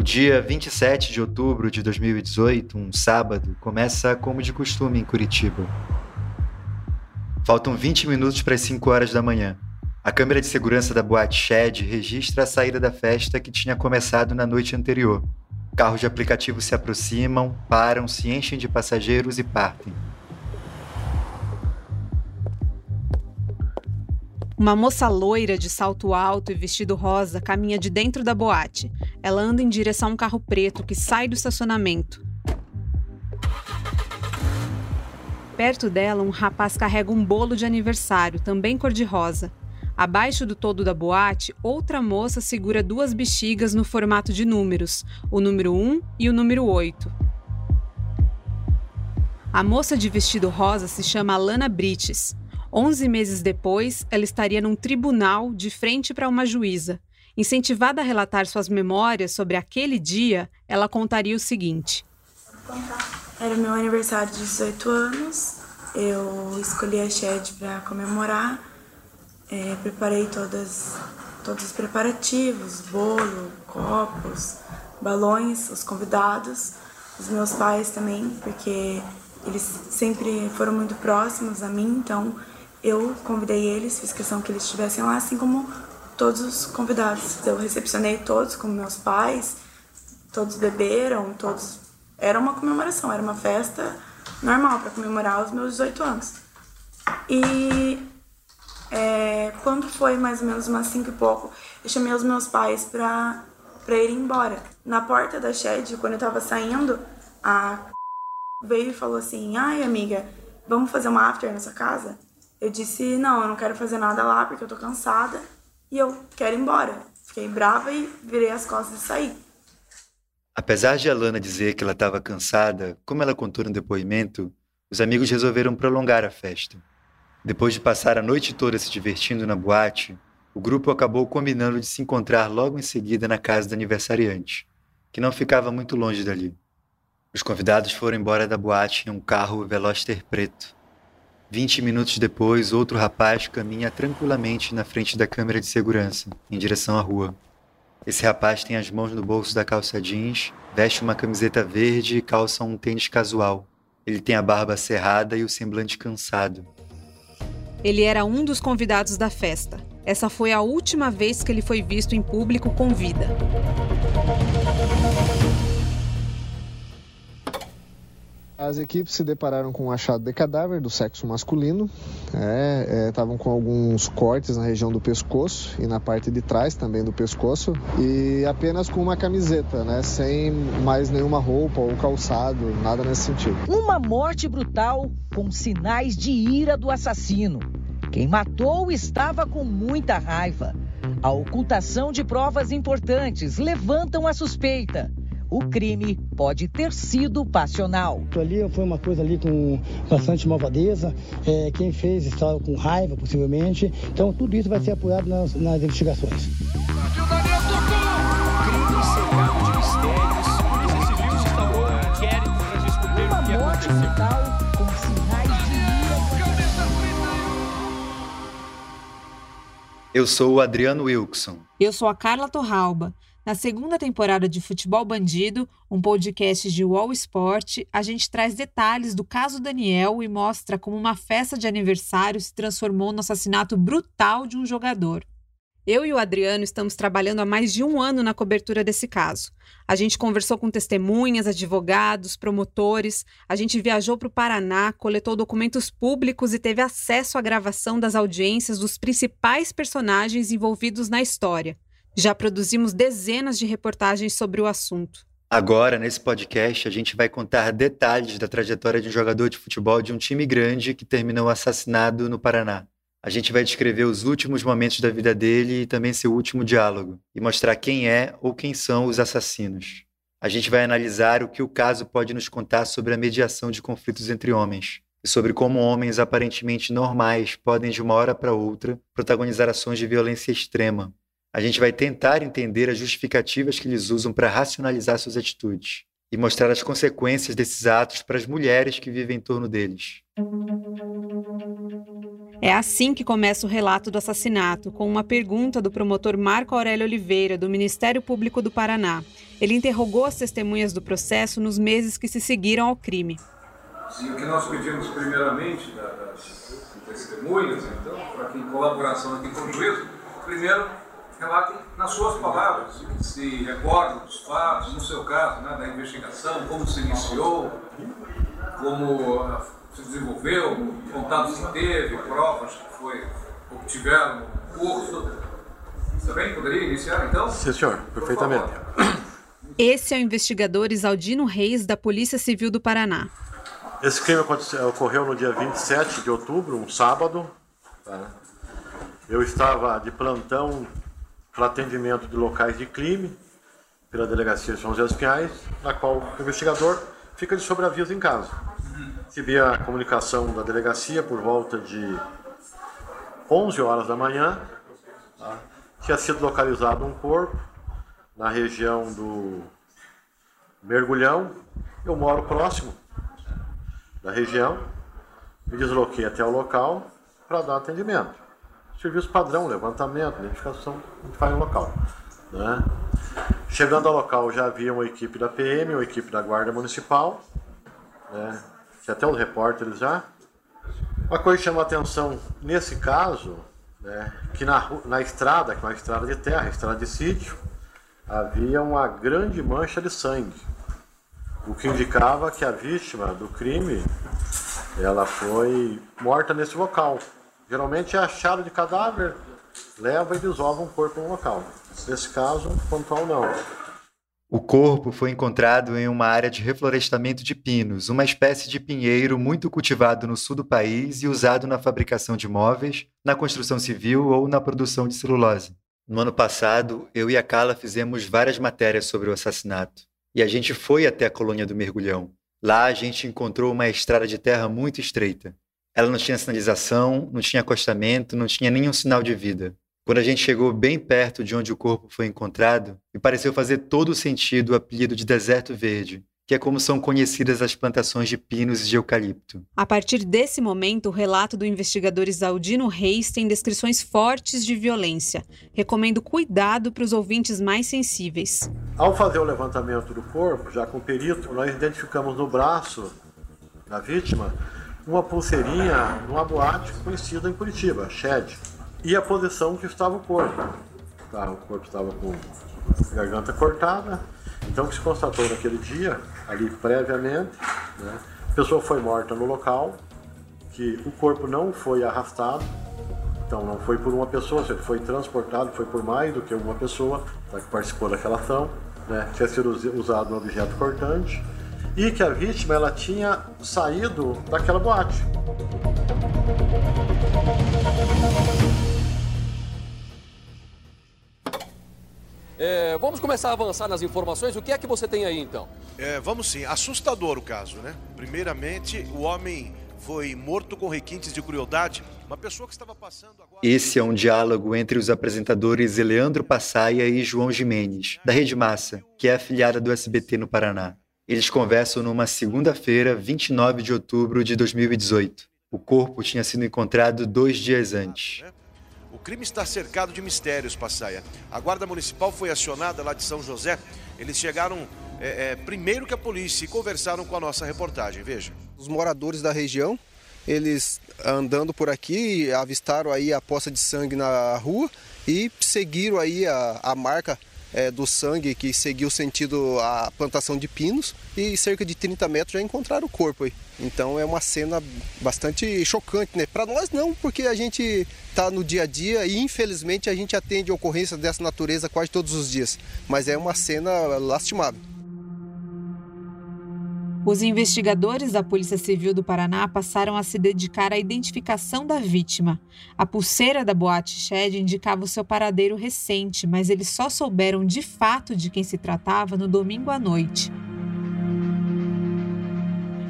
O dia 27 de outubro de 2018, um sábado, começa como de costume em Curitiba. Faltam 20 minutos para as 5 horas da manhã. A câmera de segurança da boate Shed registra a saída da festa que tinha começado na noite anterior. Carros de aplicativo se aproximam, param, se enchem de passageiros e partem. Uma moça loira de salto alto e vestido rosa caminha de dentro da boate. Ela anda em direção a um carro preto que sai do estacionamento. Perto dela, um rapaz carrega um bolo de aniversário, também cor-de-rosa. Abaixo do todo da boate, outra moça segura duas bexigas no formato de números, o número 1 e o número 8. A moça de vestido rosa se chama Alana Brites. Onze meses depois, ela estaria num tribunal de frente para uma juíza. Incentivada a relatar suas memórias sobre aquele dia, ela contaria o seguinte: Era meu aniversário de 18 anos, eu escolhi a Shed para comemorar, é, preparei todas, todos os preparativos bolo, copos, balões, os convidados, os meus pais também, porque eles sempre foram muito próximos a mim, então eu convidei eles, fiz questão que eles estivessem lá, assim como todos os convidados. Eu recepcionei todos como meus pais, todos beberam, todos. Era uma comemoração, era uma festa normal para comemorar os meus 18 anos. E é, quando foi mais ou menos umas 5 e pouco, eu chamei os meus pais para pra ir embora. Na porta da shed, quando eu tava saindo, a veio e falou assim: Ai, amiga, vamos fazer uma after nessa casa? Eu disse, não, eu não quero fazer nada lá porque eu tô cansada e eu quero ir embora. Fiquei brava e virei as costas e saí. Apesar de Alana dizer que ela estava cansada, como ela contou no depoimento, os amigos resolveram prolongar a festa. Depois de passar a noite toda se divertindo na boate, o grupo acabou combinando de se encontrar logo em seguida na casa do aniversariante, que não ficava muito longe dali. Os convidados foram embora da boate em um carro Veloster preto, Vinte minutos depois, outro rapaz caminha tranquilamente na frente da câmera de segurança, em direção à rua. Esse rapaz tem as mãos no bolso da calça jeans, veste uma camiseta verde e calça um tênis casual. Ele tem a barba cerrada e o semblante cansado. Ele era um dos convidados da festa. Essa foi a última vez que ele foi visto em público com vida. As equipes se depararam com um achado de cadáver do sexo masculino. Estavam é, é, com alguns cortes na região do pescoço e na parte de trás também do pescoço. E apenas com uma camiseta, né? Sem mais nenhuma roupa ou calçado, nada nesse sentido. Uma morte brutal com sinais de ira do assassino. Quem matou estava com muita raiva. A ocultação de provas importantes levantam a suspeita o crime pode ter sido passional. Ali foi uma coisa ali com bastante malvadeza. É, quem fez estava com raiva, possivelmente. Então, tudo isso vai ser apurado nas, nas investigações. De Eu sou o Adriano Wilson. Eu sou a Carla Torralba. Na segunda temporada de Futebol Bandido, um podcast de Wall Sport, a gente traz detalhes do caso Daniel e mostra como uma festa de aniversário se transformou no assassinato brutal de um jogador. Eu e o Adriano estamos trabalhando há mais de um ano na cobertura desse caso. A gente conversou com testemunhas, advogados, promotores, a gente viajou para o Paraná, coletou documentos públicos e teve acesso à gravação das audiências dos principais personagens envolvidos na história. Já produzimos dezenas de reportagens sobre o assunto. Agora, nesse podcast, a gente vai contar detalhes da trajetória de um jogador de futebol de um time grande que terminou assassinado no Paraná. A gente vai descrever os últimos momentos da vida dele e também seu último diálogo, e mostrar quem é ou quem são os assassinos. A gente vai analisar o que o caso pode nos contar sobre a mediação de conflitos entre homens, e sobre como homens aparentemente normais podem, de uma hora para outra, protagonizar ações de violência extrema, a gente vai tentar entender as justificativas que eles usam para racionalizar suas atitudes e mostrar as consequências desses atos para as mulheres que vivem em torno deles. É assim que começa o relato do assassinato, com uma pergunta do promotor Marco Aurélio Oliveira, do Ministério Público do Paraná. Ele interrogou as testemunhas do processo nos meses que se seguiram ao crime. Sim, o que nós pedimos primeiramente das testemunhas, então, para que em colaboração aqui com o juiz, primeiro relatem nas suas palavras, se recordam dos fatos, no seu caso, né, da investigação, como se iniciou, como se desenvolveu, contatos que teve, provas que foi, obtiveram no curso. Você bem? Poderia iniciar então? Sim, senhor, perfeitamente. Esse é o investigador Isaldino Reis, da Polícia Civil do Paraná. Esse crime ocorreu no dia 27 de outubro, um sábado. Eu estava de plantão para atendimento de locais de crime pela Delegacia de São José dos Pinhais, na qual o investigador fica de sobreaviso em casa. Recebi a comunicação da delegacia por volta de 11 horas da manhã. Tá? Tinha sido localizado um corpo na região do Mergulhão. Eu moro próximo da região. Me desloquei até o local para dar atendimento. Serviço padrão, levantamento, identificação, a gente faz no local. Né? Chegando ao local já havia uma equipe da PM, uma equipe da Guarda Municipal, né? que até os repórteres já. Uma coisa que chama a atenção nesse caso, né, que na, na estrada, que é uma estrada de terra, estrada de sítio, havia uma grande mancha de sangue, o que indicava que a vítima do crime ela foi morta nesse local. Geralmente é achado de cadáver, leva e desova um corpo no local. Nesse caso, pontual não. O corpo foi encontrado em uma área de reflorestamento de pinos, uma espécie de pinheiro muito cultivado no sul do país e usado na fabricação de móveis, na construção civil ou na produção de celulose. No ano passado, eu e a Carla fizemos várias matérias sobre o assassinato. E a gente foi até a colônia do Mergulhão. Lá a gente encontrou uma estrada de terra muito estreita. Ela não tinha sinalização, não tinha acostamento, não tinha nenhum sinal de vida. Quando a gente chegou bem perto de onde o corpo foi encontrado, me pareceu fazer todo o sentido o apelido de deserto verde, que é como são conhecidas as plantações de pinos e de eucalipto. A partir desse momento, o relato do investigador Isaldino Reis tem descrições fortes de violência. Recomendo cuidado para os ouvintes mais sensíveis. Ao fazer o levantamento do corpo, já com o perito, nós identificamos no braço da vítima uma pulseirinha numa boate conhecida em Curitiba, Shed e a posição que estava o corpo. Tá, o corpo estava com a garganta cortada. Então, o que se constatou naquele dia, ali previamente, né, a pessoa foi morta no local, que o corpo não foi arrastado, então não foi por uma pessoa, ele foi transportado, foi por mais do que uma pessoa tá, que participou daquela ação, né, tinha sido usado um objeto cortante e que a vítima ela tinha saído daquela boate. É, vamos começar a avançar nas informações. O que é que você tem aí, então? É, vamos sim. Assustador o caso, né? Primeiramente, o homem foi morto com requintes de crueldade. Uma pessoa que estava passando agora... Esse é um diálogo entre os apresentadores Eleandro Passaia e João Jimenez, da Rede Massa, que é afiliada do SBT no Paraná. Eles conversam numa segunda-feira, 29 de outubro de 2018. O corpo tinha sido encontrado dois dias antes. O crime está cercado de mistérios, Passaia. A Guarda Municipal foi acionada lá de São José. Eles chegaram é, é, primeiro que a polícia e conversaram com a nossa reportagem. Veja. Os moradores da região, eles andando por aqui, avistaram aí a poça de sangue na rua e seguiram aí a, a marca é, do sangue que seguiu sentido a plantação de pinos e cerca de 30 metros já encontraram o corpo aí. Então é uma cena bastante chocante, né? Para nós não, porque a gente está no dia a dia e infelizmente a gente atende ocorrências dessa natureza quase todos os dias. Mas é uma cena lastimável. Os investigadores da Polícia Civil do Paraná passaram a se dedicar à identificação da vítima. A pulseira da boate Shed indicava o seu paradeiro recente, mas eles só souberam de fato de quem se tratava no domingo à noite.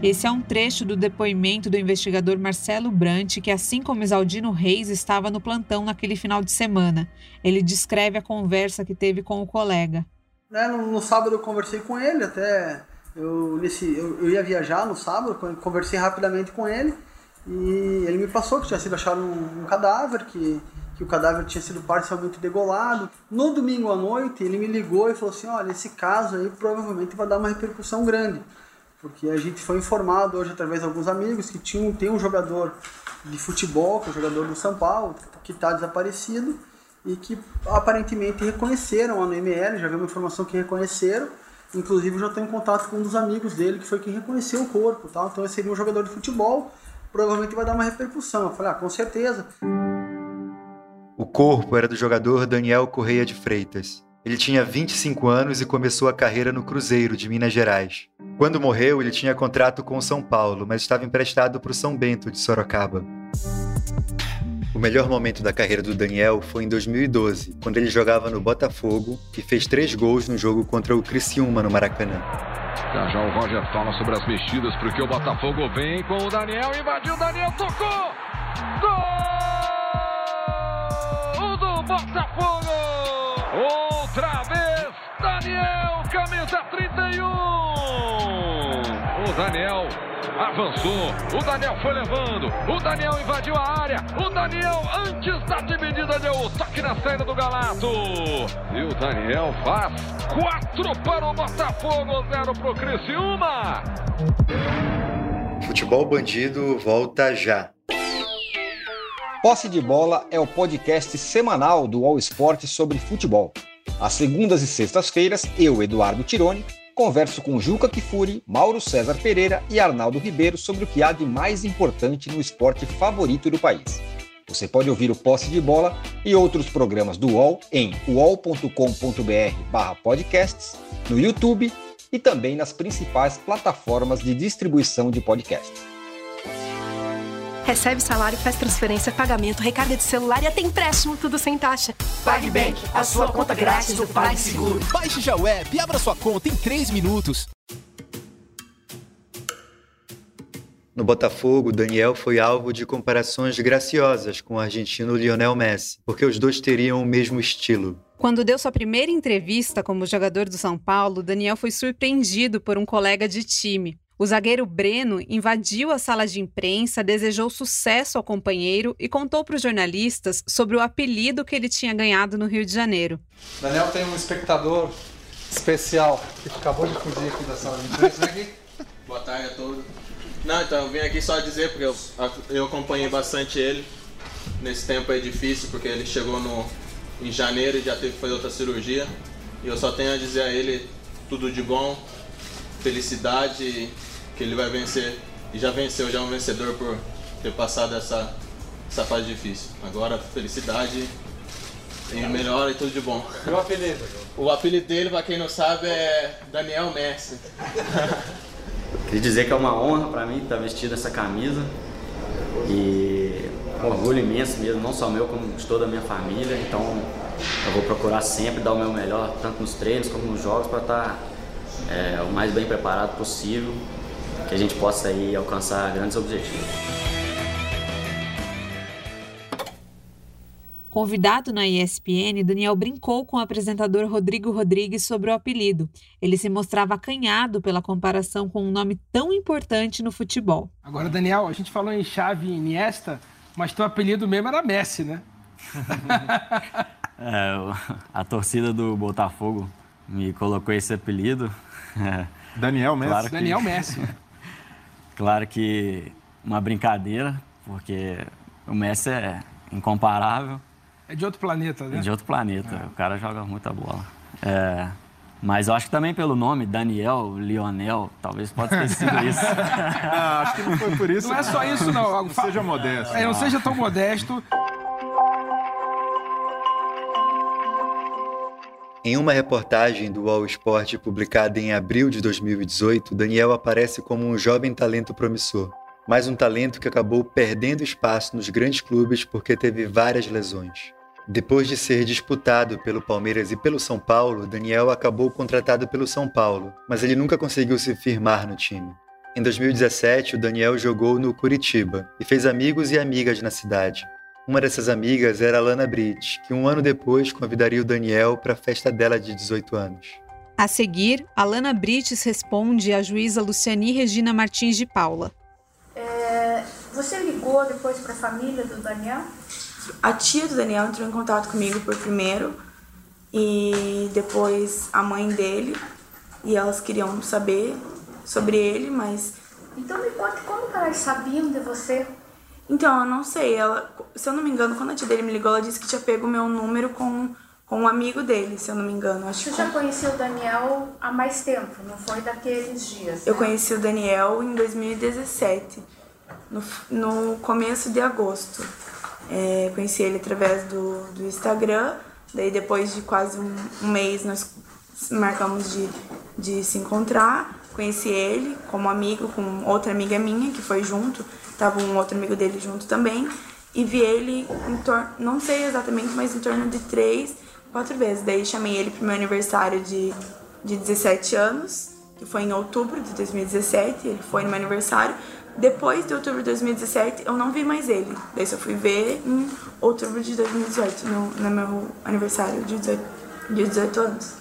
Esse é um trecho do depoimento do investigador Marcelo Brant, que, assim como Exaldino Reis, estava no plantão naquele final de semana. Ele descreve a conversa que teve com o colega. Né, no sábado eu conversei com ele, até eu, nesse, eu, eu ia viajar no sábado, conversei rapidamente com ele E ele me passou que tinha sido achado um, um cadáver, que, que o cadáver tinha sido parcialmente degolado. No domingo à noite, ele me ligou e falou assim: olha, esse caso aí provavelmente vai dar uma repercussão grande. Porque a gente foi informado hoje através de alguns amigos que tinha, tem um jogador de futebol, que é o jogador do São Paulo, que está desaparecido e que aparentemente reconheceram lá no ML, já vi uma informação que reconheceram, inclusive já estou em contato com um dos amigos dele, que foi quem reconheceu o corpo, tá? então ele seria um jogador de futebol, provavelmente vai dar uma repercussão. Eu falei, ah, com certeza. O corpo era do jogador Daniel Correia de Freitas. Ele tinha 25 anos e começou a carreira no Cruzeiro de Minas Gerais. Quando morreu, ele tinha contrato com o São Paulo, mas estava emprestado para o São Bento de Sorocaba. O melhor momento da carreira do Daniel foi em 2012, quando ele jogava no Botafogo e fez três gols no jogo contra o Criciúma no Maracanã. Já já o Roger fala sobre as mexidas, porque o Botafogo vem com o Daniel, invadiu, o Daniel tocou! Gol do Botafogo! Outra vez, Daniel, camisa 31! O Daniel avançou, o Daniel foi levando, o Daniel invadiu a área, o Daniel antes da dividida deu o toque na saída do Galato. E o Daniel faz quatro para o Botafogo, zero para o Criciúma. Futebol Bandido volta já. Posse de Bola é o podcast semanal do All Sport sobre futebol. Às segundas e sextas-feiras, eu, Eduardo Tironi, converso com Juca Kifuri, Mauro César Pereira e Arnaldo Ribeiro sobre o que há de mais importante no esporte favorito do país. Você pode ouvir o Posse de Bola e outros programas do UOL em uol.com.br/podcasts, no YouTube e também nas principais plataformas de distribuição de podcasts. Recebe salário, faz transferência, pagamento, recarga de celular e até empréstimo, tudo sem taxa. PagBank, a sua conta grátis do PagSeguro. Baixe já o app e abra sua conta em 3 minutos. No Botafogo, Daniel foi alvo de comparações graciosas com o argentino Lionel Messi, porque os dois teriam o mesmo estilo. Quando deu sua primeira entrevista como jogador do São Paulo, Daniel foi surpreendido por um colega de time. O zagueiro Breno invadiu a sala de imprensa, desejou sucesso ao companheiro e contou para os jornalistas sobre o apelido que ele tinha ganhado no Rio de Janeiro. Daniel tem um espectador especial que acabou de fugir aqui da sala de imprensa. aqui. Boa tarde a todos. Não, então eu vim aqui só dizer porque eu, eu acompanhei bastante ele. Nesse tempo é difícil porque ele chegou no, em janeiro e já teve que fazer outra cirurgia. E eu só tenho a dizer a ele tudo de bom, felicidade que ele vai vencer e já venceu, já é um vencedor por ter passado essa, essa fase difícil. Agora, felicidade e melhora e tudo de bom. E o apelido? O apelido dele, pra quem não sabe, é Daniel Messi. Queria dizer que é uma honra para mim estar vestido essa camisa e um orgulho imenso mesmo, não só meu, como de toda a minha família. Então eu vou procurar sempre dar o meu melhor, tanto nos treinos como nos jogos, para estar é, o mais bem preparado possível que a gente possa aí alcançar grandes objetivos. Convidado na ESPN, Daniel brincou com o apresentador Rodrigo Rodrigues sobre o apelido. Ele se mostrava acanhado pela comparação com um nome tão importante no futebol. Agora, Daniel, a gente falou em Xavi e Iniesta, mas teu apelido mesmo era Messi, né? é, a torcida do Botafogo me colocou esse apelido. Daniel Messi? Claro que... Daniel Messi. Claro que uma brincadeira, porque o Messi é incomparável. É de outro planeta, né? É de outro planeta. É. O cara joga muita bola. É, mas eu acho que também pelo nome, Daniel, Lionel, talvez possa ter sido isso. não, acho que não foi por isso. Não é só isso, não. Não seja modesto. É, não seja tão modesto. Em uma reportagem do All Sport publicada em abril de 2018, Daniel aparece como um jovem talento promissor, mas um talento que acabou perdendo espaço nos grandes clubes porque teve várias lesões. Depois de ser disputado pelo Palmeiras e pelo São Paulo, Daniel acabou contratado pelo São Paulo, mas ele nunca conseguiu se firmar no time. Em 2017, o Daniel jogou no Curitiba e fez amigos e amigas na cidade, uma dessas amigas era a Lana Britt, que um ano depois convidaria o Daniel para a festa dela de 18 anos. A seguir, a Lana Brites responde à juíza Luciani Regina Martins de Paula. É, Você ligou depois para a família do Daniel? A tia do Daniel entrou em contato comigo por primeiro e depois a mãe dele e elas queriam saber sobre ele, mas então me conte como que elas sabiam de você? Então, eu não sei. Ela, se eu não me engano, quando a tia dele me ligou, ela disse que tinha pego o meu número com, com um amigo dele, se eu não me engano. Acho Você que... já conhecia o Daniel há mais tempo, não foi daqueles dias? Eu né? conheci o Daniel em 2017, no, no começo de agosto. É, conheci ele através do, do Instagram, daí depois de quase um, um mês nós marcamos de, de se encontrar. Conheci ele como amigo com outra amiga minha que foi junto, tava um outro amigo dele junto também, e vi ele em torno, não sei exatamente, mas em torno de três, quatro vezes. Daí chamei ele pro meu aniversário de, de 17 anos, que foi em outubro de 2017, ele foi no meu aniversário. Depois de outubro de 2017, eu não vi mais ele. Daí só fui ver em outubro de 2018, no, no meu aniversário de 18, de 18 anos.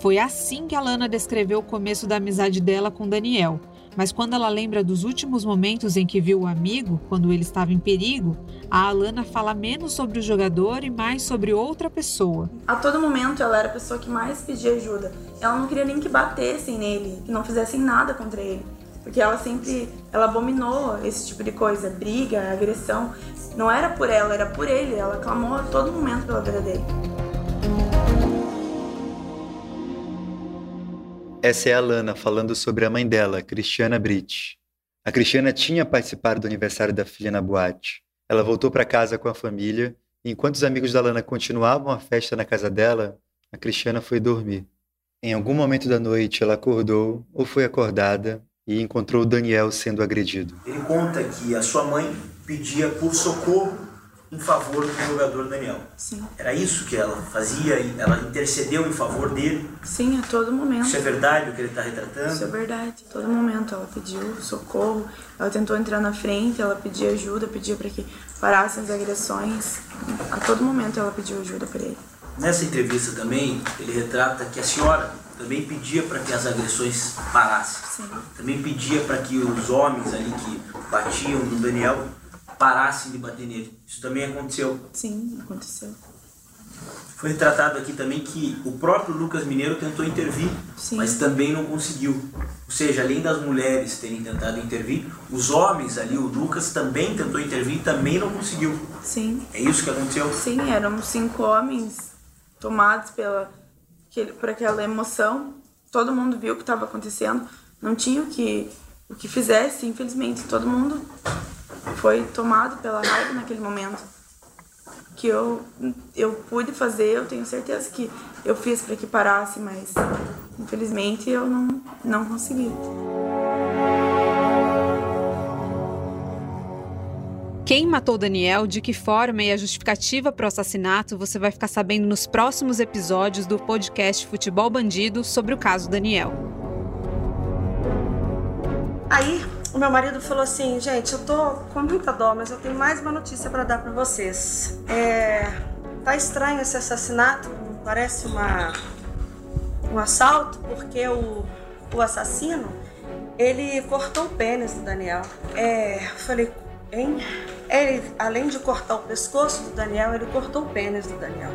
Foi assim que a Lana descreveu o começo da amizade dela com Daniel. Mas quando ela lembra dos últimos momentos em que viu o amigo, quando ele estava em perigo, a Alana fala menos sobre o jogador e mais sobre outra pessoa. A todo momento ela era a pessoa que mais pedia ajuda. Ela não queria nem que batessem nele, que não fizessem nada contra ele. Porque ela sempre, ela abominou esse tipo de coisa, briga, agressão. Não era por ela, era por ele. Ela clamou a todo momento pela vida dele. Essa é a Lana falando sobre a mãe dela, Cristiana Britt. A Cristiana tinha participado do aniversário da filha na boate. Ela voltou para casa com a família e enquanto os amigos da Lana continuavam a festa na casa dela, a Cristiana foi dormir. Em algum momento da noite, ela acordou ou foi acordada e encontrou Daniel sendo agredido. Ele conta que a sua mãe pedia por socorro em favor do jogador Daniel. Sim. Era isso que ela fazia e ela intercedeu em favor dele. Sim, a todo momento. Isso é verdade o que ele está retratando? Isso é verdade. A todo momento ela pediu socorro, ela tentou entrar na frente, ela pedia ajuda, pedia para que parassem as agressões. A todo momento ela pediu ajuda para ele. Nessa entrevista também, ele retrata que a senhora também pedia para que as agressões parassem. Sim. Também pedia para que os homens ali que batiam no Daniel parassem de bater nele. Isso também aconteceu. Sim, aconteceu. Foi retratado aqui também que o próprio Lucas Mineiro tentou intervir, Sim. mas também não conseguiu. Ou seja, além das mulheres terem tentado intervir, os homens ali, o Lucas também tentou intervir e também não conseguiu. Sim. É isso que aconteceu? Sim, eram cinco homens tomados pela, por aquela emoção. Todo mundo viu o que estava acontecendo. Não tinha o que, o que fizesse, infelizmente. Todo mundo foi tomado pela raiva naquele momento. Que eu, eu pude fazer, eu tenho certeza que eu fiz para que parasse, mas infelizmente eu não, não consegui. Quem matou Daniel, de que forma e a justificativa para o assassinato você vai ficar sabendo nos próximos episódios do podcast Futebol Bandido sobre o caso Daniel. Aí, o meu marido falou assim: gente, eu tô com muita dó, mas eu tenho mais uma notícia para dar para vocês. É. Tá estranho esse assassinato, parece uma. um assalto, porque o, o assassino ele cortou o pênis do Daniel. É. Falei, hein? Ele, além de cortar o pescoço do Daniel, ele cortou o pênis do Daniel.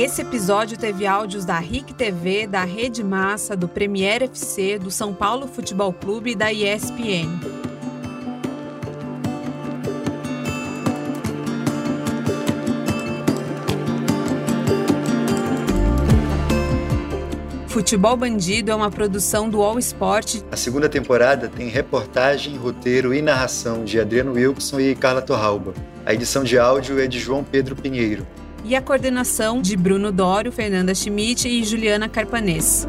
Esse episódio teve áudios da RIC TV, da Rede Massa, do Premier FC, do São Paulo Futebol Clube e da ESPN. Futebol Bandido é uma produção do All Sport. A segunda temporada tem reportagem, roteiro e narração de Adriano Wilson e Carla Torralba. A edição de áudio é de João Pedro Pinheiro. E a coordenação de Bruno Dório, Fernanda Schmidt e Juliana Carpanês.